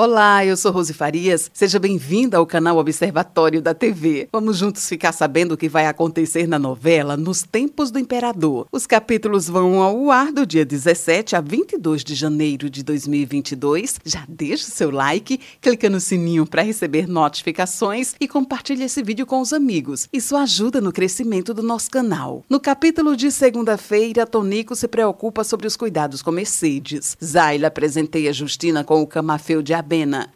Olá, eu sou Rose Farias. Seja bem-vinda ao canal Observatório da TV. Vamos juntos ficar sabendo o que vai acontecer na novela Nos Tempos do Imperador. Os capítulos vão ao ar do dia 17 a 22 de janeiro de 2022. Já deixa o seu like, clica no sininho para receber notificações e compartilhe esse vídeo com os amigos. Isso ajuda no crescimento do nosso canal. No capítulo de segunda-feira, Tonico se preocupa sobre os cuidados com Mercedes. Zayla presenteia Justina com o camafeu de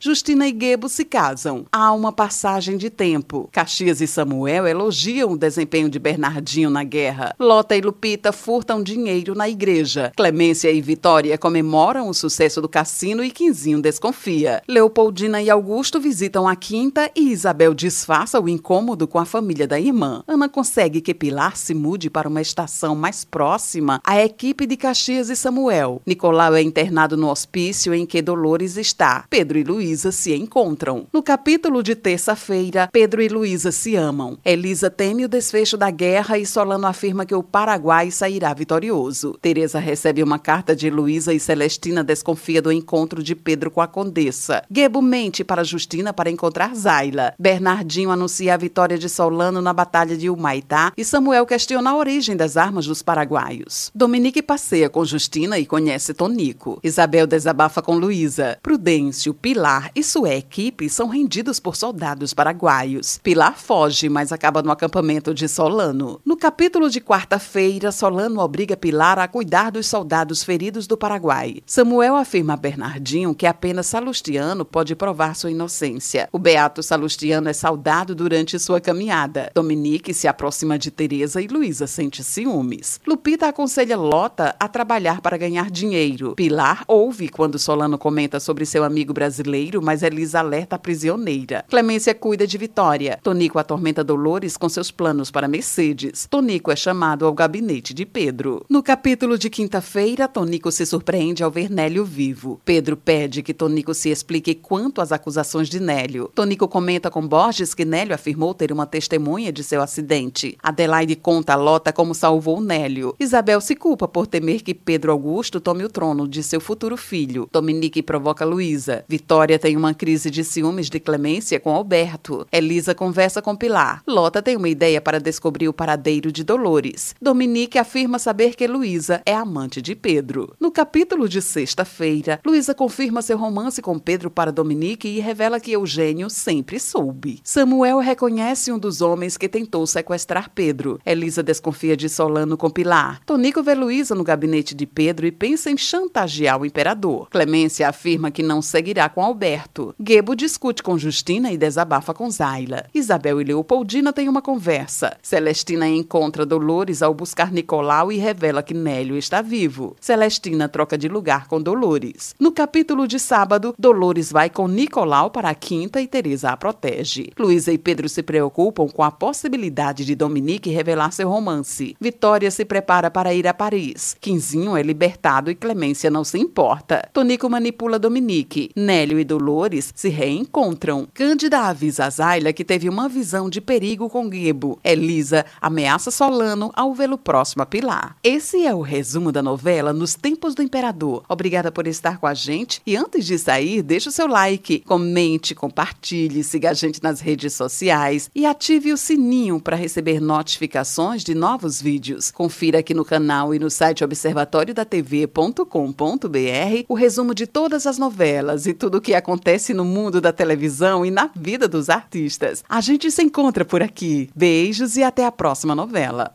Justina e Gebo se casam. Há uma passagem de tempo. Caxias e Samuel elogiam o desempenho de Bernardinho na guerra. Lota e Lupita furtam dinheiro na igreja. Clemência e Vitória comemoram o sucesso do cassino e Quinzinho desconfia. Leopoldina e Augusto visitam a quinta e Isabel disfarça o incômodo com a família da irmã. Ana consegue que Pilar se mude para uma estação mais próxima à equipe de Caxias e Samuel. Nicolau é internado no hospício em que Dolores está. Pedro e Luísa se encontram. No capítulo de terça-feira, Pedro e Luísa se amam. Elisa teme o desfecho da guerra e Solano afirma que o Paraguai sairá vitorioso. Teresa recebe uma carta de Luísa e Celestina desconfia do encontro de Pedro com a condessa. Gebo mente para Justina para encontrar Zaila. Bernardinho anuncia a vitória de Solano na batalha de Humaitá e Samuel questiona a origem das armas dos paraguaios. Dominique passeia com Justina e conhece Tonico. Isabel desabafa com Luísa. Prudêncio Pilar e sua equipe são rendidos por soldados paraguaios. Pilar foge, mas acaba no acampamento de Solano. No capítulo de quarta-feira, Solano obriga Pilar a cuidar dos soldados feridos do Paraguai. Samuel afirma a Bernardinho que apenas Salustiano pode provar sua inocência. O beato Salustiano é saudado durante sua caminhada. Dominique se aproxima de Teresa e Luísa sente ciúmes. Lupita aconselha Lota a trabalhar para ganhar dinheiro. Pilar ouve quando Solano comenta sobre seu amigo brasileiro, mas Elisa alerta a prisioneira. Clemência cuida de Vitória. Tonico atormenta Dolores com seus planos para Mercedes. Tonico é chamado ao gabinete de Pedro. No capítulo de quinta-feira, Tonico se surpreende ao ver Nélio vivo. Pedro pede que Tonico se explique quanto às acusações de Nélio. Tonico comenta com Borges que Nélio afirmou ter uma testemunha de seu acidente. Adelaide conta a Lota como salvou Nélio. Isabel se culpa por temer que Pedro Augusto tome o trono de seu futuro filho. Dominique provoca Luísa. Vitória tem uma crise de ciúmes de Clemência com Alberto. Elisa conversa com Pilar. Lota tem uma ideia para descobrir o paradeiro de Dolores. Dominique afirma saber que Luísa é amante de Pedro. No capítulo de sexta-feira, Luísa confirma seu romance com Pedro para Dominique e revela que Eugênio sempre soube. Samuel reconhece um dos homens que tentou sequestrar Pedro. Elisa desconfia de Solano com Pilar. Tonico vê Luísa no gabinete de Pedro e pensa em chantagear o imperador. Clemência afirma que não seguirá com Alberto. Gebo discute com Justina e desabafa com Zayla. Isabel e Leopoldina têm uma conversa. Celestina encontra Dolores ao buscar Nicolau e revela que Nélio está vivo. Celestina troca de lugar com Dolores. No capítulo de sábado, Dolores vai com Nicolau para a quinta e Teresa a protege. Luísa e Pedro se preocupam com a possibilidade de Dominique revelar seu romance. Vitória se prepara para ir a Paris. Quinzinho é libertado e Clemência não se importa. Tonico manipula Dominique. Nélio e Dolores se reencontram. Cândida avisa a Zayla que teve uma visão de perigo com Gebo. Elisa ameaça Solano ao vê-lo próximo a Pilar. Esse é o resumo da novela Nos Tempos do Imperador. Obrigada por estar com a gente e antes de sair, deixe o seu like, comente, compartilhe, siga a gente nas redes sociais e ative o sininho para receber notificações de novos vídeos. Confira aqui no canal e no site observatoriodatv.com.br o resumo de todas as novelas e tudo o que acontece no mundo da televisão e na vida dos artistas. A gente se encontra por aqui. Beijos e até a próxima novela.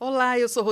Olá, eu sou